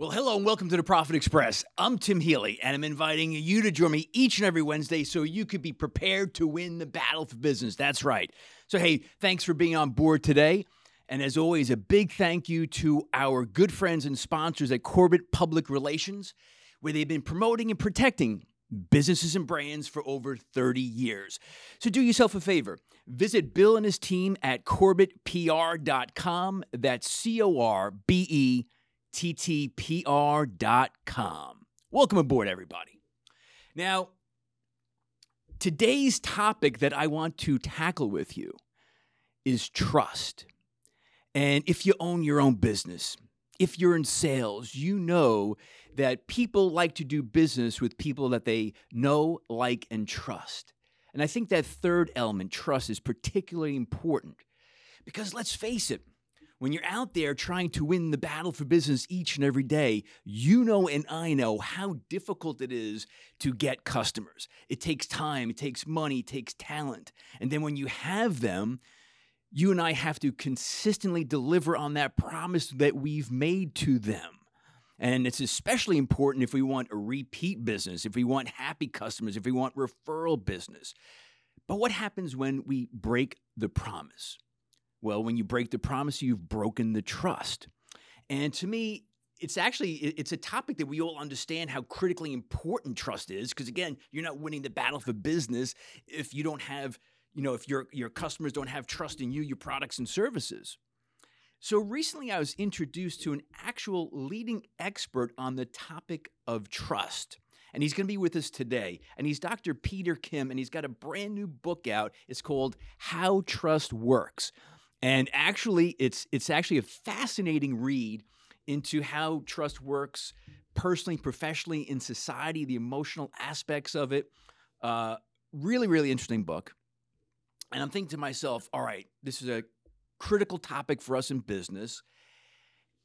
Well, hello and welcome to the Profit Express. I'm Tim Healy, and I'm inviting you to join me each and every Wednesday so you could be prepared to win the battle for business. That's right. So, hey, thanks for being on board today. And as always, a big thank you to our good friends and sponsors at Corbett Public Relations, where they've been promoting and protecting businesses and brands for over 30 years. So do yourself a favor. Visit Bill and his team at corbettpr.com. That's C O R B E ttpr.com. Welcome aboard, everybody. Now, today's topic that I want to tackle with you is trust. And if you own your own business, if you're in sales, you know that people like to do business with people that they know, like, and trust. And I think that third element, trust, is particularly important because let's face it, when you're out there trying to win the battle for business each and every day, you know and I know how difficult it is to get customers. It takes time, it takes money, it takes talent. And then when you have them, you and I have to consistently deliver on that promise that we've made to them. And it's especially important if we want a repeat business, if we want happy customers, if we want referral business. But what happens when we break the promise? Well, when you break the promise, you've broken the trust. And to me, it's actually it's a topic that we all understand how critically important trust is because again, you're not winning the battle for business if you don't have, you know, if your your customers don't have trust in you, your products and services. So recently I was introduced to an actual leading expert on the topic of trust. And he's going to be with us today. And he's Dr. Peter Kim, and he's got a brand new book out. It's called How Trust Works. And actually, it's it's actually a fascinating read into how trust works personally, professionally, in society, the emotional aspects of it. Uh, really, really interesting book. And I'm thinking to myself, all right, this is a critical topic for us in business.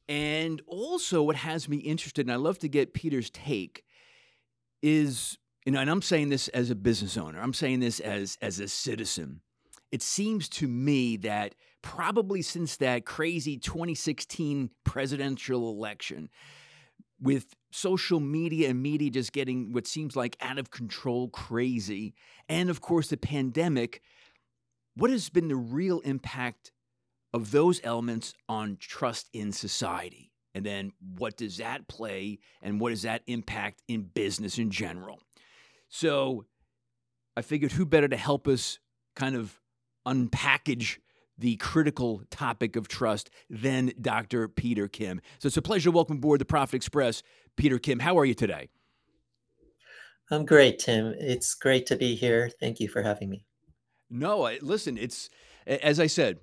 And also, what has me interested, and I love to get Peter's take, is you know, and I'm saying this as a business owner, I'm saying this as as a citizen. It seems to me that probably since that crazy 2016 presidential election, with social media and media just getting what seems like out of control crazy, and of course the pandemic, what has been the real impact of those elements on trust in society? And then what does that play and what does that impact in business in general? So I figured who better to help us kind of unpackage the critical topic of trust than Dr. Peter Kim. So it's a pleasure to welcome aboard the Profit Express, Peter Kim. How are you today? I'm great, Tim. It's great to be here. Thank you for having me. No, listen, it's as I said,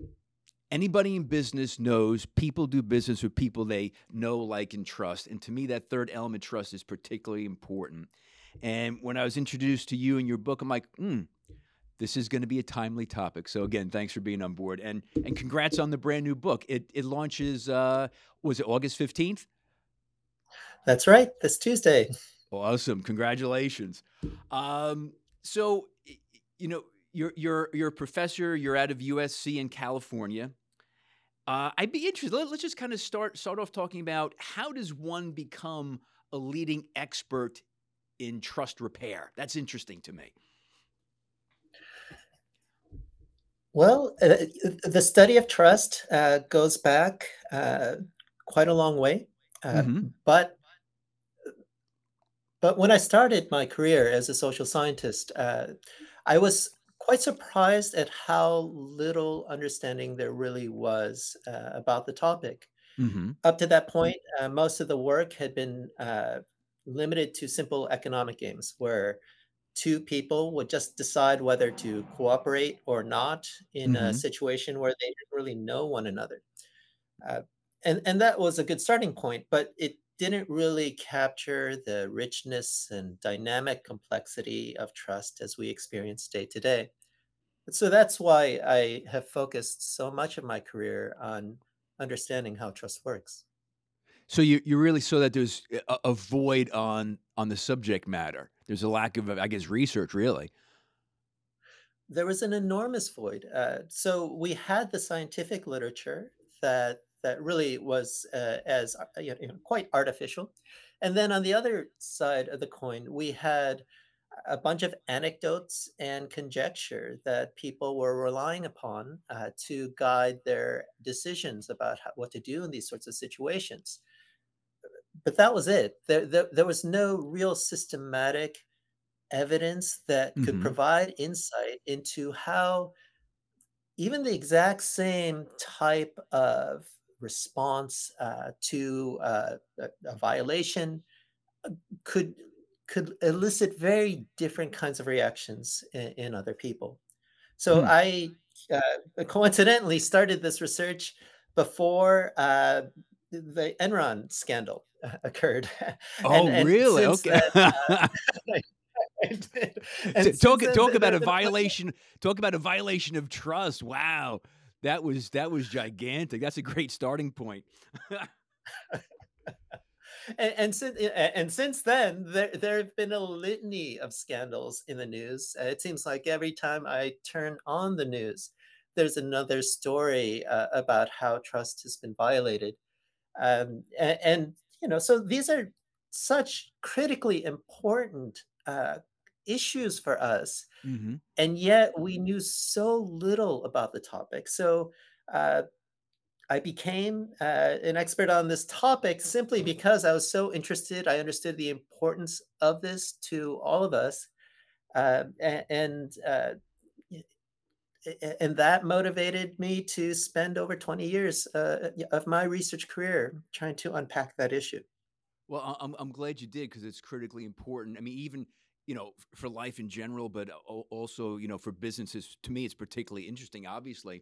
anybody in business knows people do business with people they know, like, and trust. And to me, that third element, trust, is particularly important. And when I was introduced to you and your book, I'm like, hmm, this is going to be a timely topic. So again, thanks for being on board, and and congrats on the brand new book. It it launches. Uh, was it August fifteenth? That's right. This Tuesday. Awesome! Congratulations. Um, so you know you're you're you're a professor. You're out of USC in California. Uh, I'd be interested. Let, us just kind of start start off talking about how does one become a leading expert in trust repair? That's interesting to me. Well, uh, the study of trust uh, goes back uh, quite a long way, uh, mm-hmm. but but when I started my career as a social scientist, uh, I was quite surprised at how little understanding there really was uh, about the topic. Mm-hmm. Up to that point, most of the work had been limited to simple economic games, where two people would just decide whether to cooperate or not in mm-hmm. a situation where they didn't really know one another. Uh, and, and that was a good starting point, but it didn't really capture the richness and dynamic complexity of trust as we experience day to day. So that's why I have focused so much of my career on understanding how trust works. So you you really saw that there's a, a void on on the subject matter. There's a lack of, I guess, research really. There was an enormous void. Uh, so we had the scientific literature that that really was uh, as uh, you know, quite artificial. And then on the other side of the coin, we had a bunch of anecdotes and conjecture that people were relying upon uh, to guide their decisions about how, what to do in these sorts of situations. But that was it. There, there, there was no real systematic evidence that could hmm provide insight into how even the exact same type of response uh, to uh, a, a violation uh, could could elicit very different kinds of reactions in, in other people. So Hmm. I uh, coincidentally started this research before uh, the Enron scandal uh, occurred, Oh, and really? Okay. then, and T- talk then, talk the, about the, a the violation. Talk about a violation of trust. Wow, that was that was gigantic. That's a great starting point. and, and since and since then there there have been a litany of scandals in the news uh, it seems like every time i turn on the news there's another story uh, about how trust has been violated um, and, and you know so these are such critically important uh, issues for us. Hmm and yet we knew so little about the topic. So uh, I became uh, an expert on this topic simply because I was so interested. I understood the importance of this to all of us, uh, and uh, and that motivated me to spend over 20 years uh, of my research career trying to unpack that issue. Well, I'm I'm glad you did because it's critically important. I mean, even you know for life in general, but also you know for businesses. To me, it's particularly interesting. Obviously,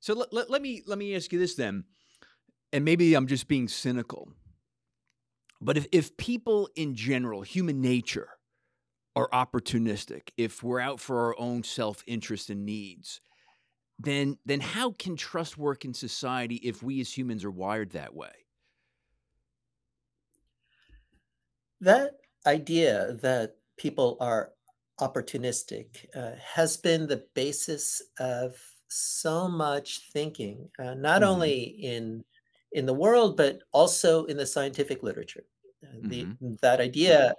so let, let, let me let me ask you this then, and maybe I'm just being cynical, but if if people in general, human nature, are opportunistic, if we're out for our own self interest and needs, then then how can trust work in society if we as humans are wired that way? That idea that people are opportunistic uh, has been the basis of so much thinking, uh, not hmm only in in the world but also in the scientific literature. Uh, the hmm that idea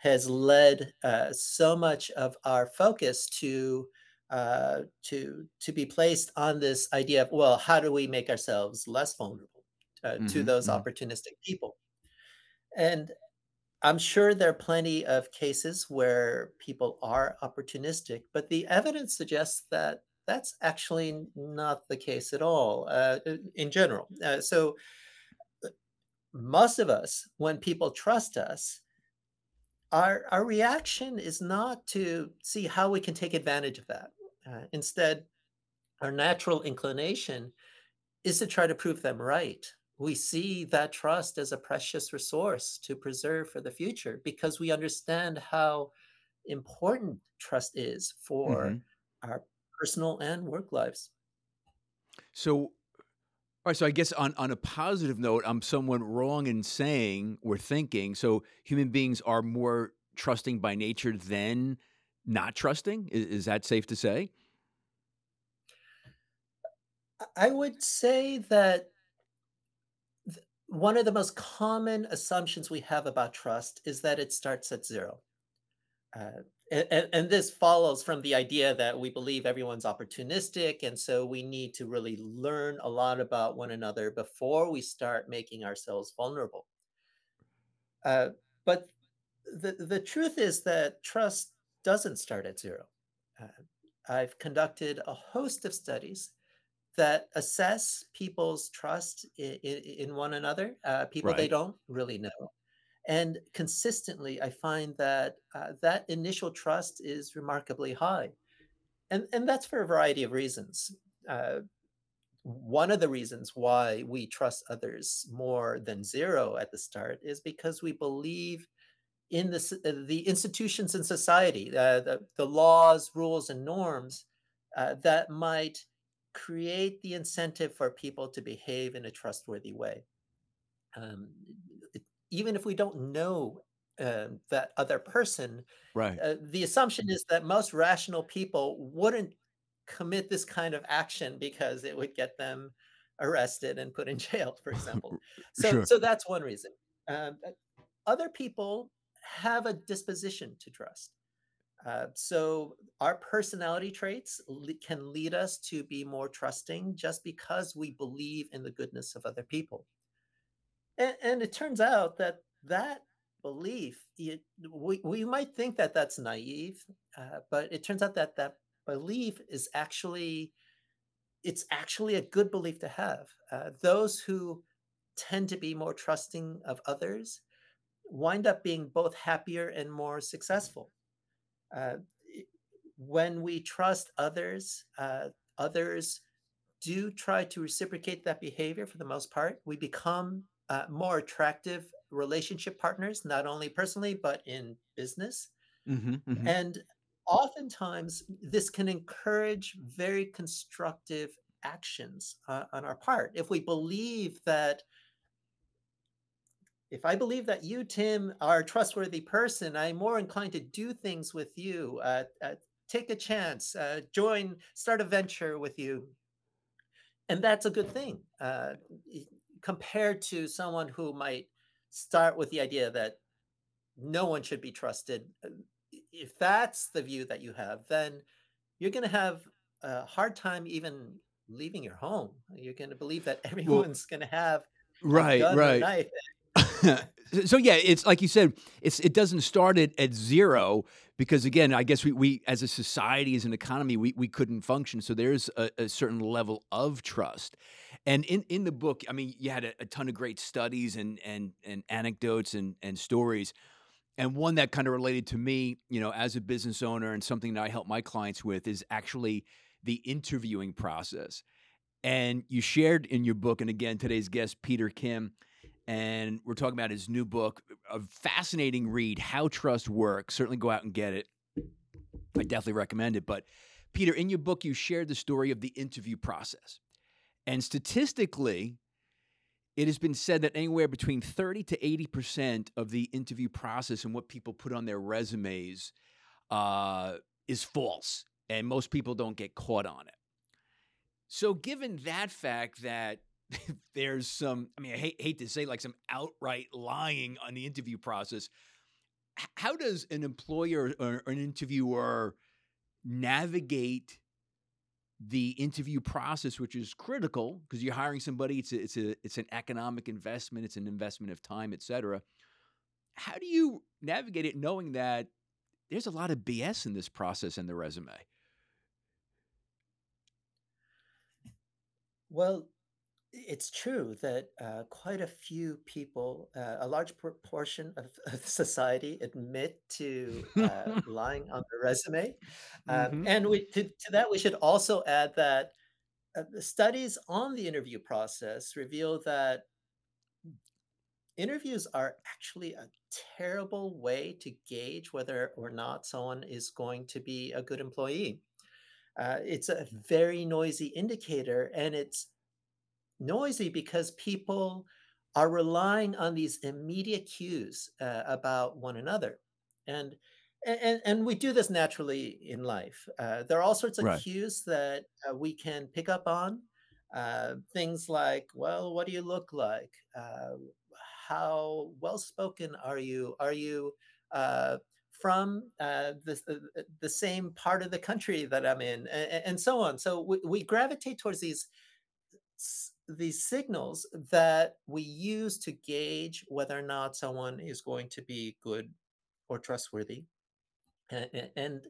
has led uh, so much of our focus to uh, to to be placed on this idea of well, how do we make ourselves less vulnerable uh, to hmm those hmm opportunistic people? And I'm sure there are plenty of cases where people are opportunistic, but the evidence suggests that that's actually not the case at all, uh, in general. Uh, so, most of us, when people trust us, our, our reaction is not to see how we can take advantage of that. Uh, instead, our natural inclination is to try to prove them right. We see that trust as a precious resource to preserve for the future because we understand how important trust is for hmm our personal and work lives. So, all right. So, I guess on on a positive note, I'm somewhat wrong in saying or thinking. So, human beings are more trusting by nature than not trusting. Is, is that safe to say? I I would say that th- one of the most common assumptions we have about trust is that it starts at zero. Uh, and, and this follows from the idea that we believe everyone's opportunistic, and so we need to really learn a lot about one another before we start making ourselves vulnerable. Uh, but the the truth is that trust doesn't start at zero. Uh, I've conducted a host of studies that assess people's trust in, in one another, uh, people they don't really know. And consistently, I find that uh, that initial trust is remarkably high. And, and that's for a variety of reasons. Uh, one of the reasons why we trust others more than zero at the start is because we believe in the, uh, the institutions in society, uh, the, the laws, rules, and norms uh, that might create the incentive for people to behave in a trustworthy way. Um, even if we don't know um, that other person, Right. uh, the assumption is that most rational people wouldn't commit this kind of action because it would get them arrested and put in jail, for example. So, Sure. so that's one reason. Um, uh, other people have a disposition to trust. Uh, so our personality traits le- can lead us to be more trusting just because we believe in the goodness of other people. And, and it turns out that that belief, it, we, we might think that that's naive, uh, but it turns out that that belief is actually it's actually a good belief to have. Uh, those who tend to be more trusting of others wind up being both happier and more successful. Uh, when we trust others, uh, others do try to reciprocate that behavior for the most part. We become uh, more attractive relationship partners, not only personally, but in business. hmm hmm And oftentimes, this can encourage very constructive actions uh, on our part. If we believe that, if I believe that you, Tim, are a trustworthy person, I'm more inclined to do things with you, uh, uh, take a chance, uh, join, start a venture with you. And that's a good thing uh, compared to someone who might start with the idea that no one should be trusted. uh, If that's the view that you have, then you're going to have a hard time even leaving your home. You're going to believe that Well, everyone's going to have a right, right. so yeah, it's like you said, it's it doesn't start at, at zero because again, I guess we, we as a society, as an economy, we, we couldn't function. So there's a, a certain level of trust. And in, in the book, I mean, you had a, a ton of great studies and and and anecdotes and and stories. And one that kind of related to me, you know, as a business owner and something that I help my clients with is actually the interviewing process. And you shared in your book, and again, today's guest, Peter Kim, and we're talking about his new book, a fascinating read, How Trust Works. Certainly go out and get it. I definitely recommend it. But Peter, in your book, you shared the story of the interview process. And statistically, it has been said that anywhere between 30 to 80% of the interview process and what people put on their resumes uh, is false. And most people don't get caught on it. So, given that fact that there's some, I mean, I hate, hate to say like some outright lying on the interview process, how does an employer or an interviewer navigate the interview process, which is critical because you're hiring somebody, it's a, it's a it's an economic investment, it's an investment of time, et cetera. How do you navigate it knowing that there's a lot of BS in this process in the resume? Well, it's true that uh, quite a few people, uh, a large proportion of, of society, admit to uh, lying on their resume. Um, hmm and we, to, to that, we should also add that uh, the studies on the interview process reveal that interviews are actually a terrible way to gauge whether or not someone is going to be a good employee. Uh, it's a very noisy indicator, and it's noisy because people are relying on these immediate cues uh, about one another. And and and we do this naturally in life. Uh, there are all sorts of Right. cues that uh, we can pick up on. Uh, things like well what do you look like? Uh, how well spoken are you? Are you uh, from uh, the, the same part of the country that I'm in, and, and so on. So we, we gravitate towards these these signals that we use to gauge whether or not someone is going to be good or trustworthy. A- a- And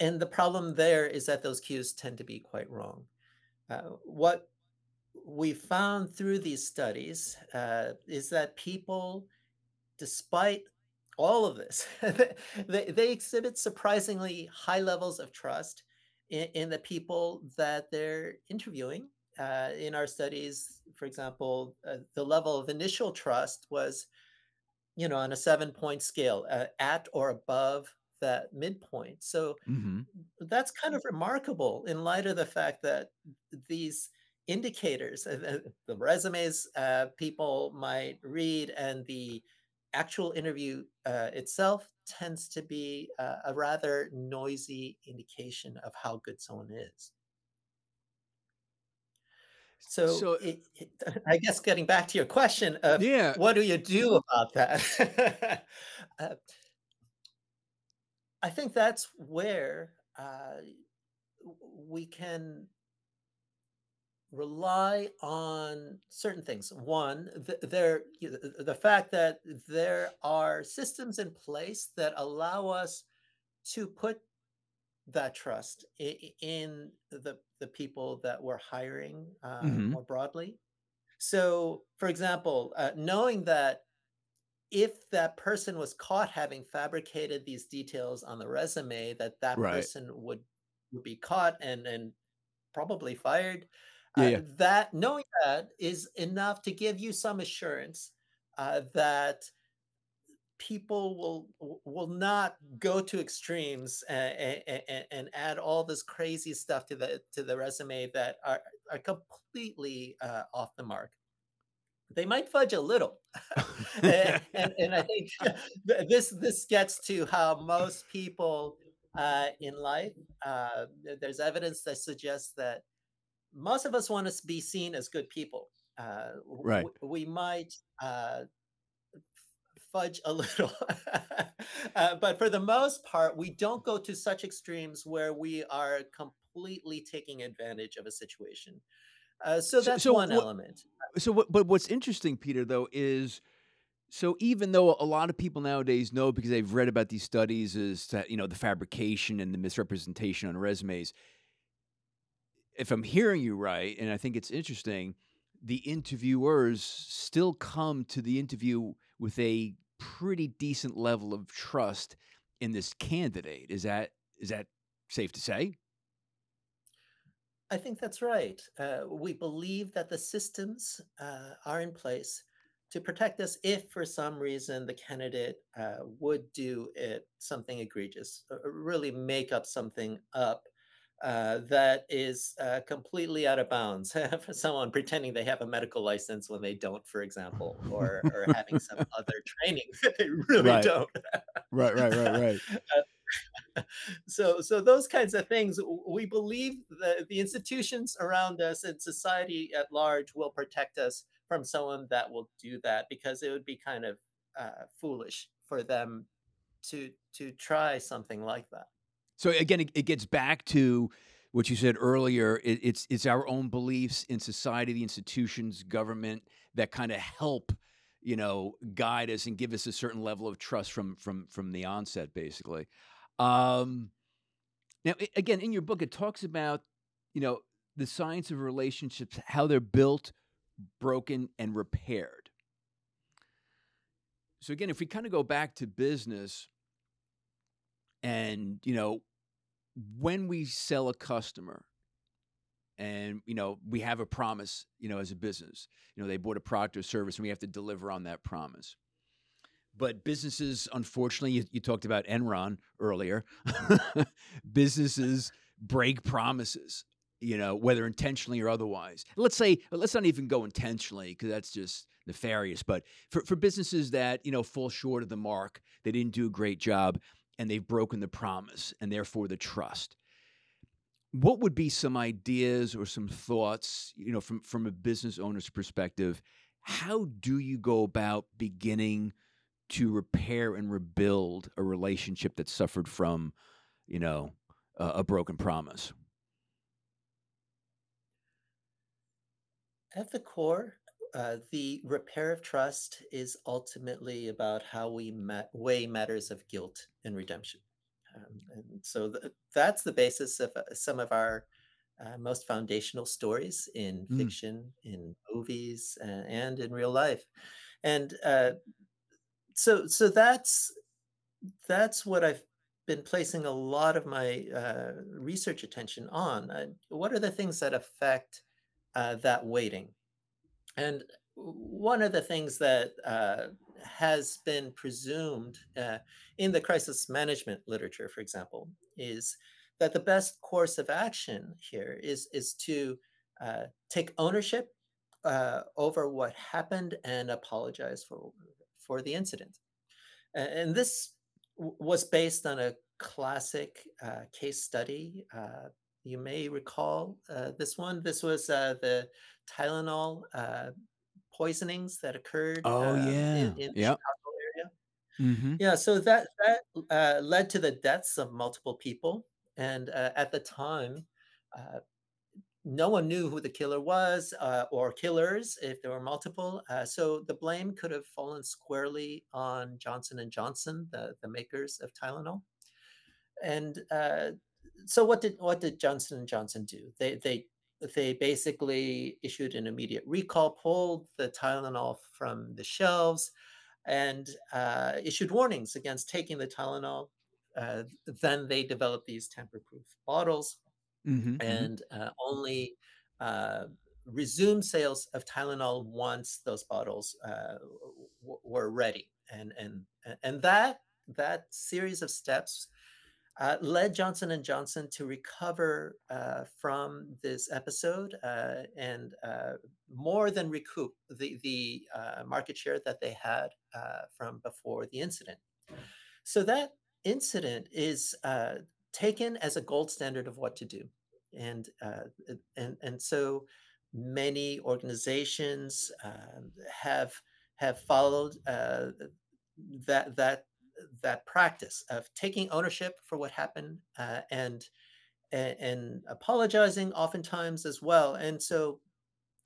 and the problem there is that those cues tend to be quite wrong. Uh, what we found through these studies uh, is that people, despite all of this, they, they exhibit surprisingly high levels of trust in, in the people that they're interviewing. Uh, in our studies, for example, uh, the level of initial trust was, you know, on a seven point scale, uh, at or above that midpoint. So hmm that's kind of remarkable in light of the fact that these indicators, uh, uh, the resumes uh, people might read, and the actual interview uh, itself tends to be uh, a rather noisy indication of how good someone is. So, so it, it, I guess getting back to your question of yeah. what do you do about that? uh, I think that's where uh, we can rely on certain things. One, the, there, the fact that there are systems in place that allow us to put that trust in, the, the people that we're hiring uh, mm-hmm. more broadly. So, for example, uh, knowing that if that person was caught having fabricated these details on the resume, that that right. person would would be caught and and probably fired. Yeah, uh, yeah. That knowing that is enough to give you some assurance uh, that people will will not go to extremes and, and, and, add all this crazy stuff to the to the resume that are are completely uh, off the mark. They might fudge a little, and, and, and, I think this this gets to how most people uh, in life. Uh, there's evidence that suggests that most of us want to be seen as good people. Uh, right. W- we might uh, fudge a little, uh, but for the most part, we don't go to such extremes where we are completely taking advantage of a situation. Uh, so that's so, so one what, element. So, what, but what's interesting, Peter, though, is so even though a lot of people nowadays know because they've read about these studies is that you know the fabrication and the misrepresentation on resumes if I'm hearing you right, and I think it's interesting, the interviewers still come to the interview with a pretty decent level of trust in this candidate. Is that is that safe to say? I think that's right. Uh, we believe that the systems uh, are in place to protect us if, for some reason, the candidate uh, would do it something egregious, really make up something up uh, that is uh, completely out of bounds. for someone pretending they have a medical license when they don't, for example, or, or having some other training that they really right. don't. right, right, right, right. Uh, so, so those kinds of things, we believe that the institutions around us and society at large will protect us from someone that will do that because it would be kind of uh, foolish for them to to try something like that. So again, it, it gets back to what you said earlier. It, it's it's our own beliefs in society, the institutions, government that kind of help you know guide us and give us a certain level of trust from from from the onset, basically. Um, now, again, in your book, it talks about you know the science of relationships, how they're built, broken, and repaired. So again, if we kind of go back to business, and you know when we sell a customer and you know we have a promise you know as a business you know they bought a product or service and we have to deliver on that promise. But businesses unfortunately you, you talked about enron earlier businesses break promises you know whether intentionally or otherwise. Let's say let's not even go intentionally because that's just nefarious but for, for businesses that you know fall short of the mark they didn't do a great job and they've broken the promise and therefore the trust. What would be some ideas or some thoughts, you know, from from a business owner's perspective? How do you go about beginning to repair and rebuild a relationship that suffered from, you know, a, a broken promise? At the core, uh, the repair of trust is ultimately about how we ma- weigh matters of guilt and redemption. Um, and so th- that's the basis of uh, some of our uh, most foundational stories in mm. fiction, in movies, and in real life. And uh, so, so that's that's what I've been placing a lot of my uh, research attention on. what are the things that affect that weighting? And one of the things that uh, has been presumed uh, in the crisis management literature, for example, is that the best course of action here is, is to uh, take ownership uh, over what happened and apologize for, for the incident. And this was based on a classic uh, case study uh, You may recall uh, this one. This was uh, the Tylenol uh, poisonings that occurred Oh, um, yeah. in, in the Yep. Chicago area. Mhm. Yeah, so that that uh, led to the deaths of multiple people, and uh, at the time, uh, no one knew who the killer was uh, or killers if there were multiple. Uh, so the blame could have fallen squarely on Johnson and Johnson, the the makers of Tylenol. And uh, so what did what did Johnson and Johnson do? They they they basically issued an immediate recall, pulled the Tylenol from the shelves, and uh, issued warnings against taking the Tylenol. Uh, then they developed these tamper-proof bottles Mhm, mhm. and uh, only uh, resumed sales of Tylenol once those bottles uh, w- were ready. And and and that that series of steps uh, led Johnson and Johnson to recover uh, from this episode uh, and uh, more than recoup the the uh, market share that they had uh, from before the incident. So that incident is taken as a gold standard of what to do, and and and so many organizations have have followed that that that practice of taking ownership for what happened uh, and, and and apologizing oftentimes as well. And so,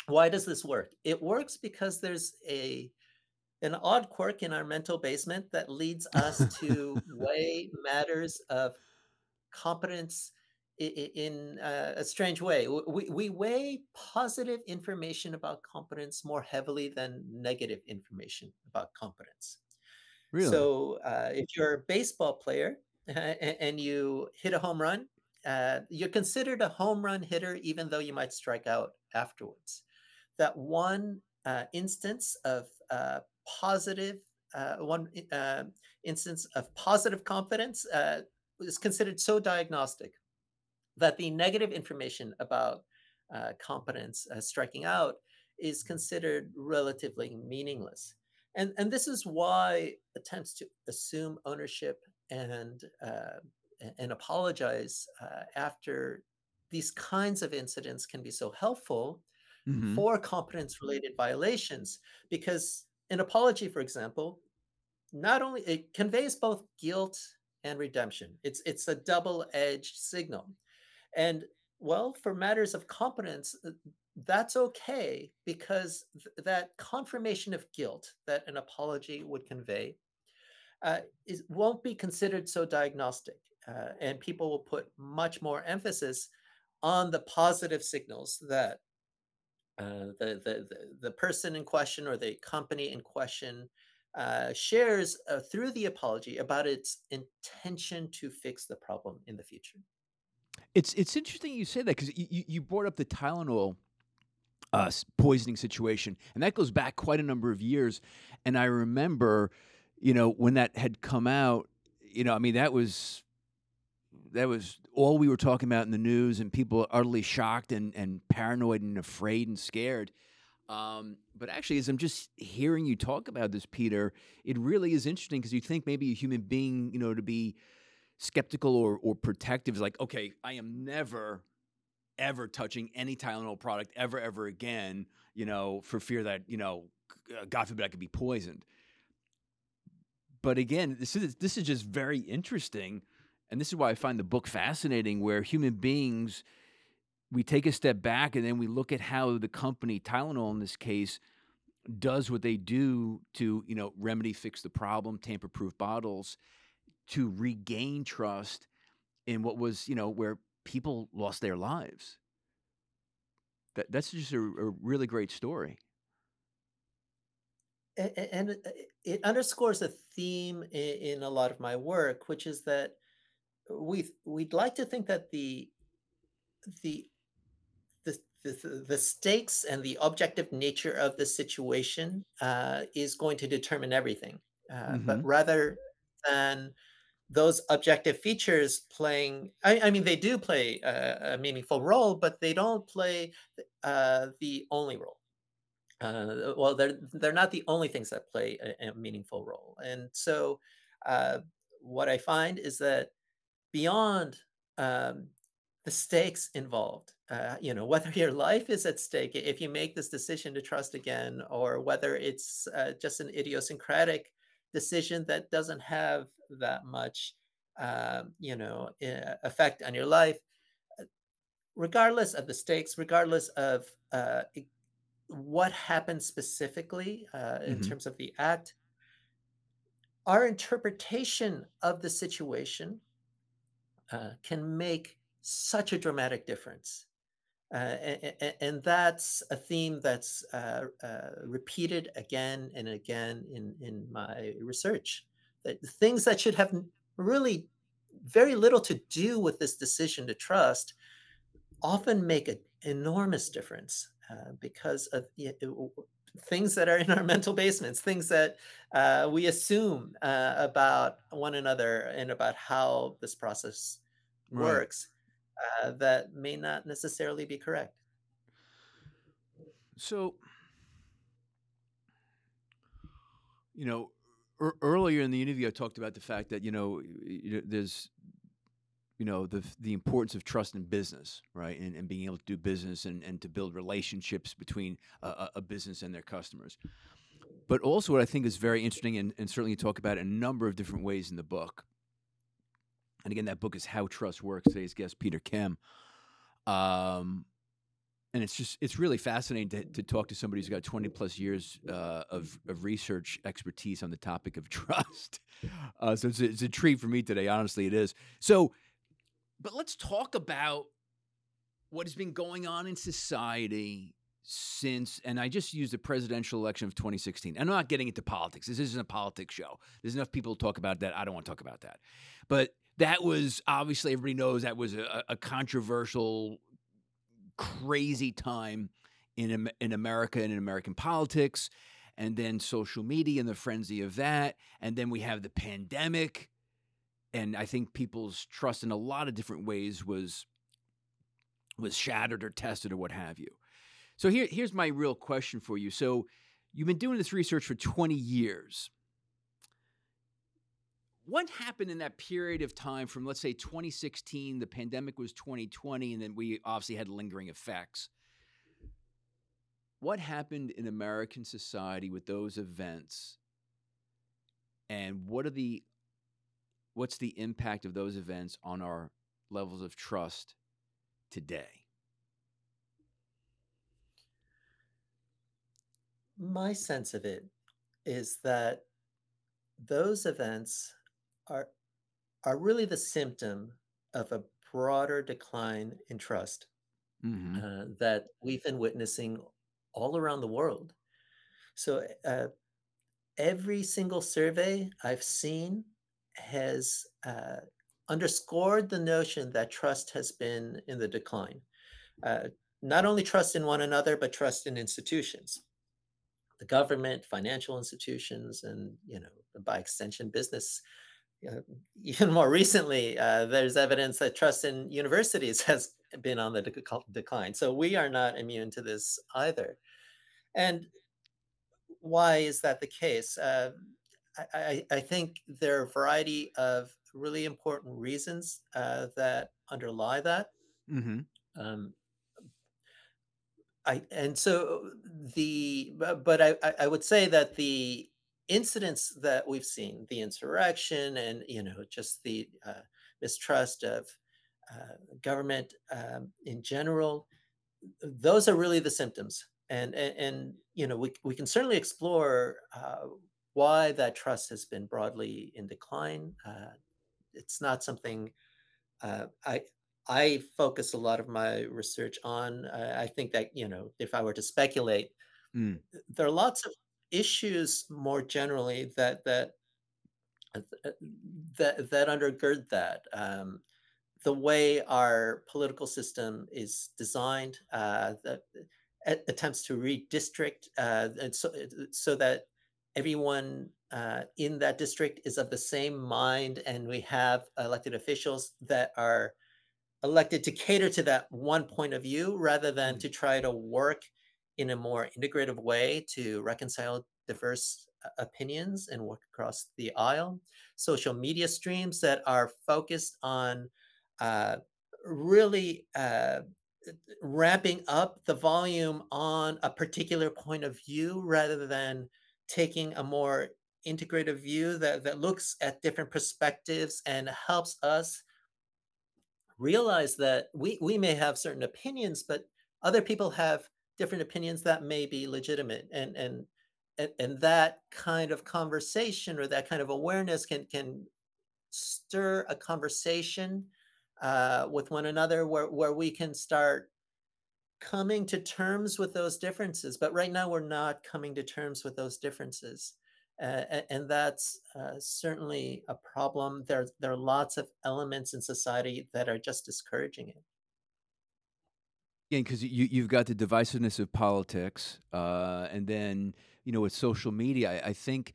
why does this work? It works because there's a an odd quirk in our mental basement that leads us to weigh matters of competence in uh, a strange way. We, we weigh positive information about competence more heavily than negative information about competence. Really? So uh, if you're a baseball player a- and you hit a home run, uh, you're considered a home run hitter even though you might strike out afterwards. That one uh, instance of uh, positive, uh, one uh, instance of positive confidence is considered so diagnostic that the negative information about competence striking out is considered relatively meaningless. And, and this is why attempts to assume ownership and, uh, and apologize uh, after these kinds of incidents can be so helpful Mhm. for competence related violations. Because an apology for example not only it conveys both guilt and redemption. It's it's a double edged signal. And well, for matters of competence, uh, that's okay because th- that confirmation of guilt that an apology would convey uh, is, won't be considered so diagnostic. Uh, and people will put much more emphasis on the positive signals that uh, the, the, the, the person in question or the company in question uh, shares uh, through the apology about its intention to fix the problem in the future. It's it's interesting you say that because you you brought up the Tylenol, uh, poisoning situation, and that goes back quite a number of years, and I remember, you know, when that had come out, you know, I mean, that was that was all we were talking about in the news, and people utterly shocked and and paranoid and afraid and scared. Um, but actually, as I'm just hearing you talk about this, Peter, it really is interesting because you think maybe a human being, you know, to be skeptical or or protective is like, okay, I am never ever touching any Tylenol product ever ever again, you know, for fear that you know, uh, God forbid I could be poisoned. But again, this is this is just very interesting, and this is why I find the book fascinating, where human beings we take a step back and then we look at how the company Tylenol in this case does what they do to you know remedy fix the problem tamper proof bottles to regain trust in what was you know where people lost their lives. That that's just a, a really great story. A- a- and it it underscores a theme i- in a lot of my work, which is that we we'd like to think that the the the the, the stakes and the objective nature of the situation uh, is going to determine everything, uh, but hmm rather than those objective features playing, I, I mean, they do play a, a meaningful role, but they don't play uh, the only role. Uh, well, they're they're not the only things that play a, a meaningful role, and so uh, what I find is that beyond um, the stakes involved. Uh, you know, whether your life is at stake if you make this decision to trust again, or whether it's uh, just an idiosyncratic decision that doesn't have that much, uh, you know, effect on your life. Regardless of the stakes, regardless of uh, what happened specifically uh, in mm-hmm. terms of the act, our interpretation of the situation uh, can make such a dramatic difference. Uh, and, and, that's a theme that's uh, uh, repeated again and again in, in my research. That things that should have really very little to do with this decision to trust often make an enormous difference uh, because of you know, things that are in our mental basements, things that uh, we assume uh, about one another and about how this process right. works uh, that may not necessarily be correct. So, you know, er- earlier in the interview, I talked about the fact that you know there's you know the the importance of trust in business, right, and, and being able to do business and, and to build relationships between a, a business and their customers. But also, what I think is very interesting, and, and certainly you talk about a number of different ways in the book, and again, that book is How Trust Works. Today's guest, Peter Kim. Um, and it's just it's really fascinating to, to talk to somebody who's got 20 plus years uh, of, of research expertise on the topic of trust. Uh, so it's a, it's a treat for me today honestly it is. So but let's talk about what has been going on in society since and i just used the presidential election of 2016 i'm not getting into politics. This isn't a politics show. There's enough people to talk about that. I don't want to talk about that. But that was obviously everybody knows that was a, a controversial, crazy time in in America and in American politics, and then social media and the frenzy of that, and then we have the pandemic, and I think people's trust in a lot of different ways was was shattered or tested or what have you. So here, here's my real question for you. So you've been doing this research for 20 years what happened in that period of time from let's say 2016 the pandemic was 2020 and then we obviously had lingering effects. What happened in american society with those events? And what are the what's the impact of those events on our levels of trust today? My sense of it is that those events are are really the symptom of a broader decline in trust mm-hmm. uh, that we've been witnessing all around the world. So uh, every single survey I've seen has uh, underscored the notion that trust has been in the decline. Uh, not only trust in one another, but trust in institutions, the government, financial institutions, and you know, by extension, business even more recently, uh, there's evidence that trust in universities has been on the decline. So we are not immune to this either. And why is that the case? Uh, I, I, think there are a variety of really important reasons uh, that underlie that. Mm-hmm. Um, I and so the but, but I, I would say that the incidents that we've seen, the insurrection and, you know, just the uh, mistrust of uh, government um, in general, those are really the symptoms. And, and, and you know, we, we can certainly explore uh, why that trust has been broadly in decline. Uh, it's not something uh, I, I focus a lot of my research on. I think that, you know, if I were to speculate, mm. there are lots of issues more generally that that uh, uh, that that undergird that. Um, the way our political system is designed, uh, that attempts to redistrict, uh, and so uh, so that everyone uh, in that district is of the same mind, and we have elected officials that are elected to cater to that one point of view rather than mm. to try to work in a more integrative way to reconcile diverse uh, opinions and work across the aisle. Social media streams that are focused on uh, really uh, ramping up the volume on a particular point of view rather than taking a more integrative view that, that looks at different perspectives and helps us realize that we, we may have certain opinions, but other people have different opinions that may be legitimate. And, and, and, and that kind of conversation or that kind of awareness can, can stir a conversation uh, with one another where, where we can start coming to terms with those differences. But right now, we're not coming to terms with those differences. Uh, and that's uh, certainly a problem. There, there are lots of elements in society that are just discouraging it. Because you you've got the divisiveness of politics, uh, and then you know with social media, I, I think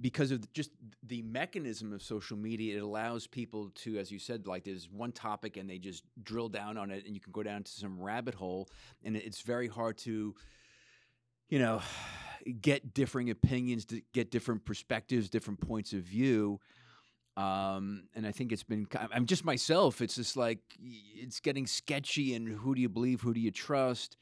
because of just the mechanism of social media, it allows people to, as you said, like there's one topic and they just drill down on it, and you can go down to some rabbit hole, and it's very hard to, you know, get differing opinions, to get different perspectives, different points of view. Um, and I think it's been, I'm just myself. It's just like, it's getting sketchy and who do you believe? Who do you trust?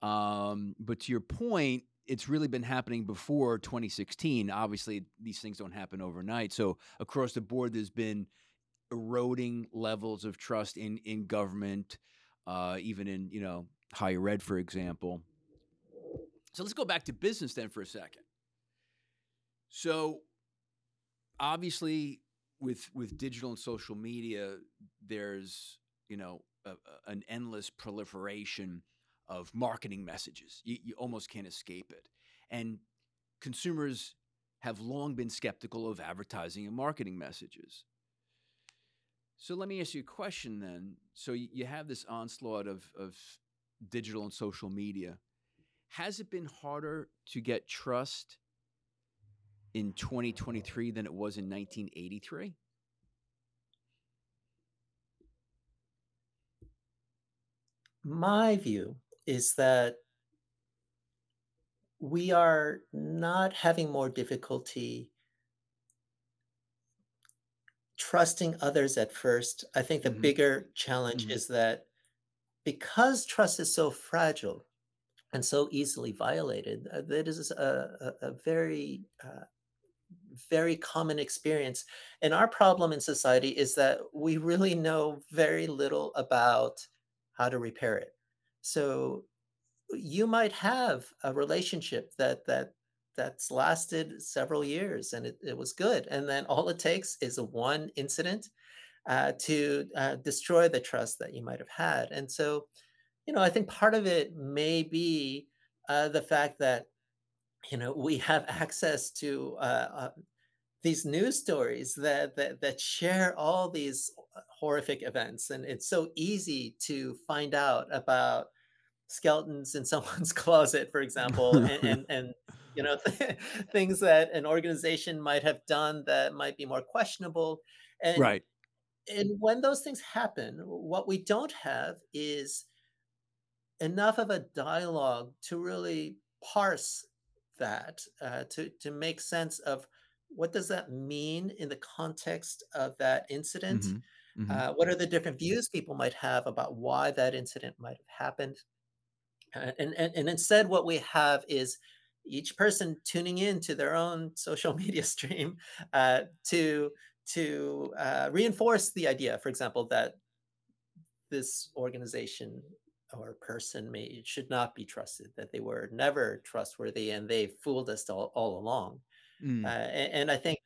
Um, but to your point, it's really been happening before 2016. Obviously, these things don't happen overnight. So across the board, there's been eroding levels of trust in in government, uh, even in you know higher ed, for example. So let's go back to business then for a second. So obviously, with with digital and social media, there's you know a, a, an endless proliferation of marketing messages. You, you almost can't escape it. And consumers have long been skeptical of advertising and marketing messages. So let me ask you a question then. So you have this onslaught of, of digital and social media. Has it been harder to get trust in 2023 than it was in 1983? My view is that we are not having more difficulty trusting others at first. I think the mm-hmm. bigger challenge mm-hmm. is that because trust is so fragile and so easily violated, uh, that is a, a, a very uh, very common experience. And our problem in society is that we really know very little about how to repair it. So you might have a relationship that that that's lasted several years and it, it was good and then all it takes is one incident uh, to uh, destroy the trust that you might have had and so you know i think part of it may be uh, the fact that you know we have access to uh, uh, these news stories that, that that share all these horrific events and it's so easy to find out about skeletons in someone's closet for example and, and, and you know things that an organization might have done that might be more questionable and right. and when those things happen what we don't have is enough of a dialogue to really parse that uh, to to make sense of what does that mean in the context of that incident? Mm-hmm. Mm-hmm. Uh, what are the different views people might have about why that incident might have happened? Uh, and, and, and instead, what we have is each person tuning in to their own social media stream uh, to to uh, reinforce the idea, for example, that this organization or person may should not be trusted, that they were never trustworthy, and they fooled us all, all along. Mm. Uh, and, and, I think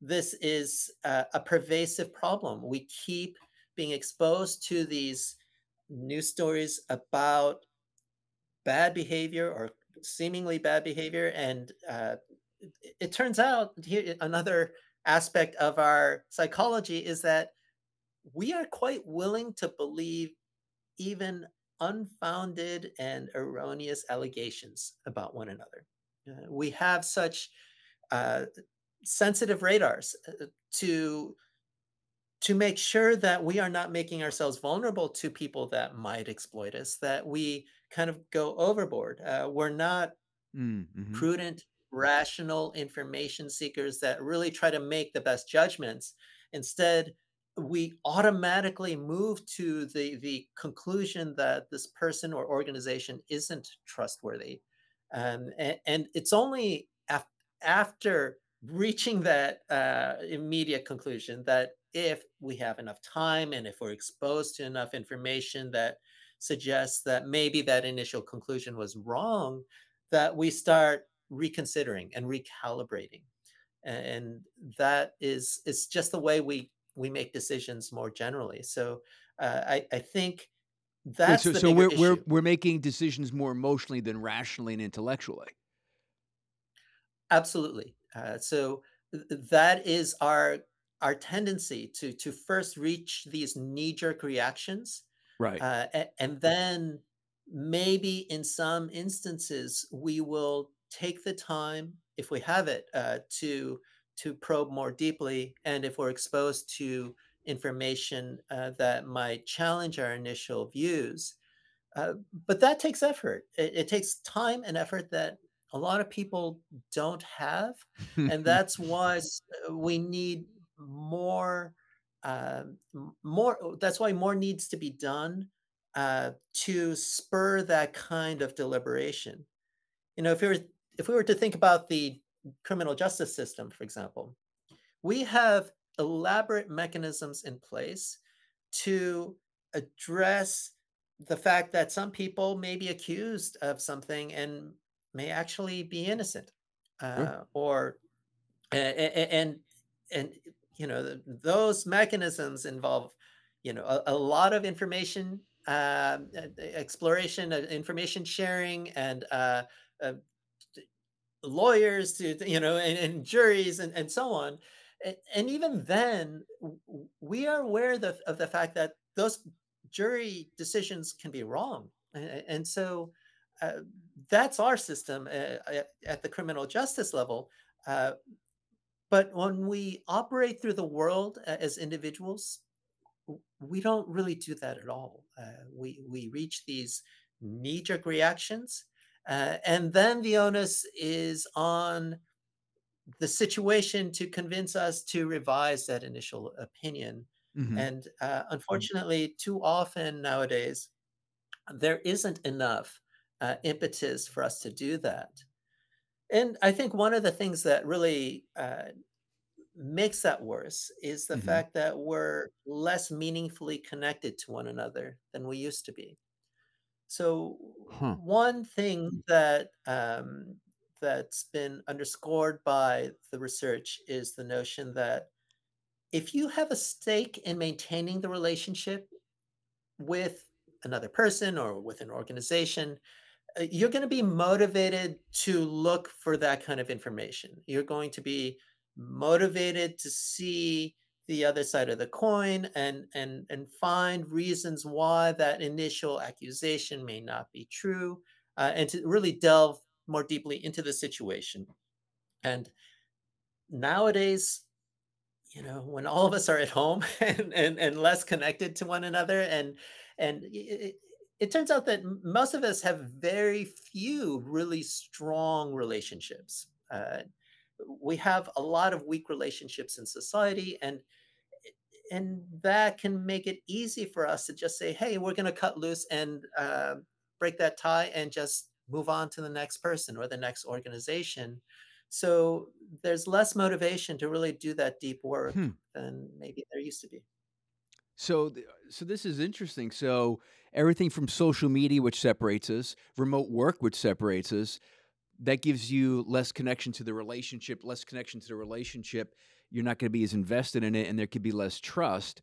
this is uh, a pervasive problem. We keep being exposed to these news stories about bad behavior or seemingly bad behavior. And uh, it, it turns out here, another aspect of our psychology is that we are quite willing to believe even unfounded and erroneous allegations about one another. Uh, we have such uh, sensitive radars uh, to to make sure that we are not making ourselves vulnerable to people that might exploit us, that we kind of go overboard. Uh, we're not mm, mm-hmm. prudent, rational information seekers that really try to make the best judgments. Instead, we automatically move to the the conclusion that this person or organization isn't trustworthy. Um, and, and it's only af- after reaching that uh, immediate conclusion that if we have enough time and if we're exposed to enough information that suggests that maybe that initial conclusion was wrong, that we start reconsidering and recalibrating. And that is it's just the way we we make decisions more generally. So uh, I, I think that's so, the so we're we're we're making decisions more emotionally than rationally and intellectually. Absolutely. Uh, so th- that is our our tendency to to first reach these knee jerk reactions, Right. uh, a- and then maybe in some instances we will take the time if we have it uh, to to probe more deeply, and if we're exposed to information uh, that might challenge our initial views, uh, but that takes effort. It, it takes time and effort that a lot of people don't have, and that's why uh, we need more. M- more. That's why more needs to be done uh, to spur that kind of deliberation. You know, if we were if we were to think about the criminal justice system, for example, we have elaborate mechanisms in place to address the fact that some people may be accused of something and may actually be innocent Sure. uh, or and and you know those mechanisms involve you know a, a lot of information um, uh, exploration uh, information sharing and uh, uh, lawyers to you know and, and juries and, and so on and, and even then we are aware the, of the fact that those jury decisions can be wrong and, and so uh, that's our system uh, at, the criminal justice level uh, but when we operate through the world as individuals we don't really do that at all. Uh, we we reach these knee-jerk reactions, uh, and then the onus is on the situation to convince us to revise that initial opinion. hmm And uh, unfortunately, too often nowadays, there isn't enough uh, impetus for us to do that. And I think one of the things that really uh, makes that worse is the hmm fact that we're less meaningfully connected to one another than we used to be. So Huh. one thing that um, that's been underscored by the research is the notion that if you have a stake in maintaining the relationship with another person or with an organization, uh, you're going to be motivated to look for that kind of information. You're going to be motivated to see the other side of the coin and and and find reasons why that initial accusation may not be true, uh, and to really delve more deeply into the situation. And nowadays, you know, when all of us are at home and and, and less connected to one another, and and it, it turns out that most of us have very few really strong relationships. Uh, we have a lot of weak relationships in society, and and that can make it easy for us to just say, "Hey, we're going to cut loose and uh, break that tie and just move on to the next person or the next organization." So there's less motivation to really do that deep work Hmm. than maybe there used to be. So, th- so this is interesting. So, everything from social media, which separates us, remote work, which separates us, that gives you less connection to the relationship, less connection to the relationship. You're not going to be as invested in it, and there could be less trust.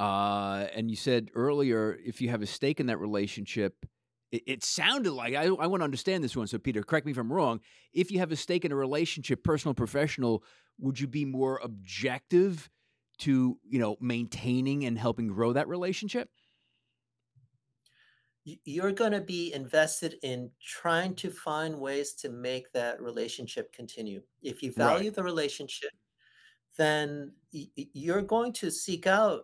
Uh, and you said earlier, if you have a stake in that relationship, it, it sounded like I, I want to understand this one. So, Peter, correct me if I'm wrong. If you have a stake in a relationship, personal, professional, would you be more objective to you know maintaining and helping grow that relationship? You're going to be invested in trying to find ways to make that relationship continue. If you Right. value the relationship, then you're going to seek out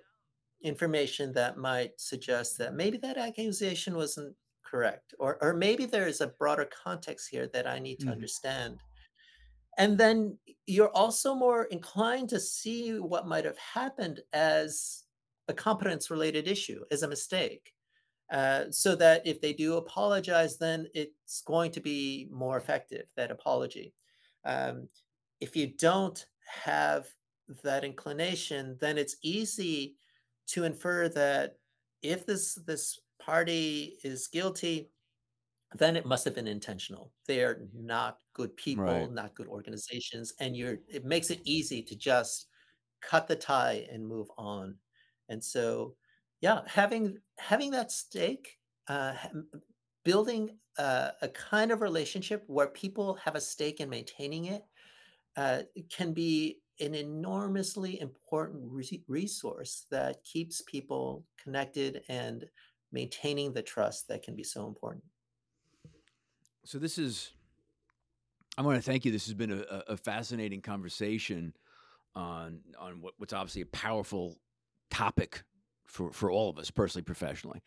information that might suggest that maybe that accusation wasn't correct, or or maybe there is a broader context here that I need to hmm understand. and then you're also more inclined to see what might have happened as a competence related issue, as a mistake. Uh, so that if they do apologize, then it's going to be more effective, that apology. Um, if you don't have that inclination, then it's easy to infer that if this this party is guilty, then it must have been intentional. They're not good people, Right. not good organizations, and you're it makes it easy to just cut the tie and move on. And so, yeah, having having that stake, uh, building a, a kind of relationship where people have a stake in maintaining it uh, can be an enormously important re- resource that keeps people connected and maintaining the trust that can be so important. So this is. I want to thank you. This has been a, a fascinating conversation on on what, what's obviously a powerful topic for for all of us, personally, professionally.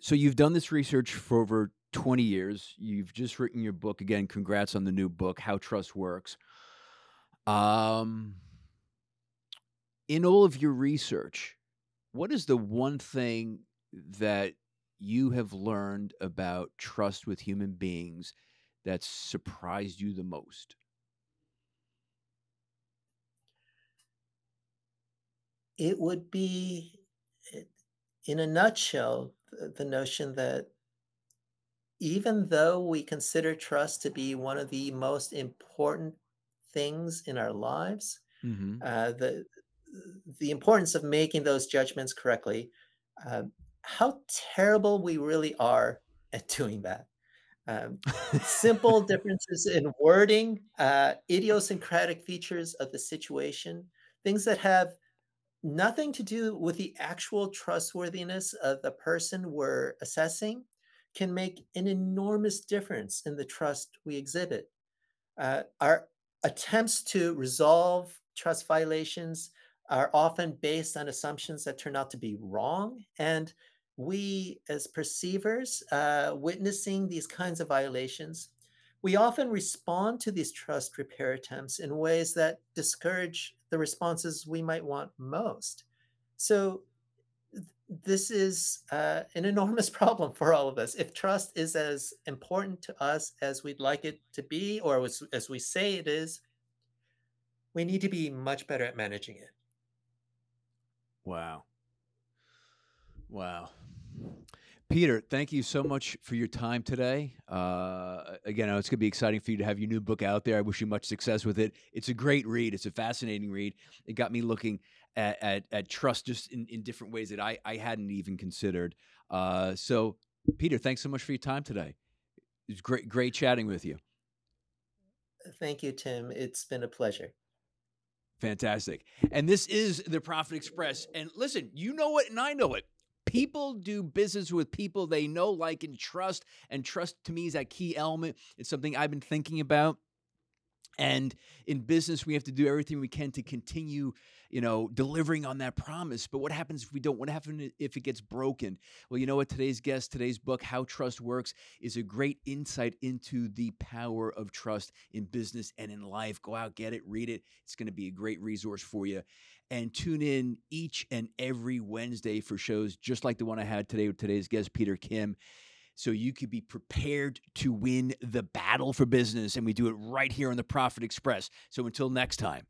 So you've done this research for over 20 years. You've just written your book again. Congrats on the new book, How Trust Works. Um, in all of your research, what is the one thing that you have learned about trust with human beings that surprised you the most? It would be, in a nutshell, the, the notion that even though we consider trust to be one of the most important things in our lives, Mm-hmm. uh, the the importance of making those judgments correctly, uh, how terrible we really are at doing that. Um, simple differences in wording, uh, idiosyncratic features of the situation, things that have nothing to do with the actual trustworthiness of the person we're assessing can make an enormous difference in the trust we exhibit. Uh, our attempts to resolve trust violations are often based on assumptions that turn out to be wrong. And we, as perceivers, uh, witnessing these kinds of violations, we often respond to these trust repair attempts in ways that discourage the responses we might want most. So, this is uh, an enormous problem for all of us. If trust is as important to us as we'd like it to be, or as, as we say it is, we need to be much better at managing it. Wow. Wow. Peter, thank you so much for your time today. Uh, again, it's going to be exciting for you to have your new book out there. I wish you much success with it. It's a great read. It's a fascinating read. It got me looking at, at, at trust just in, in different ways that I, I hadn't even considered. Uh, so, Peter, thanks so much for your time today. It's great, great chatting with you. Thank you, Tim. It's been a pleasure. Fantastic. And this is the Profit Express. And listen, you know it, and I know it. People do business with people they know, like, and trust. And trust to me is that key element. It's something I've been thinking about. And in business, we have to do everything we can to continue, you know, delivering on that promise. But what happens if we don't? What happens if it gets broken? Well, you know what? Today's guest, today's book, How Trust Works, is a great insight into the power of trust in business and in life. Go out, get it, read it. It's going to be a great resource for you. And tune in each and every Wednesday for shows just like the one I had today with today's guest, Peter Kim so you could be prepared to win the battle for business. And we do it right here on the Profit Express. So until next time.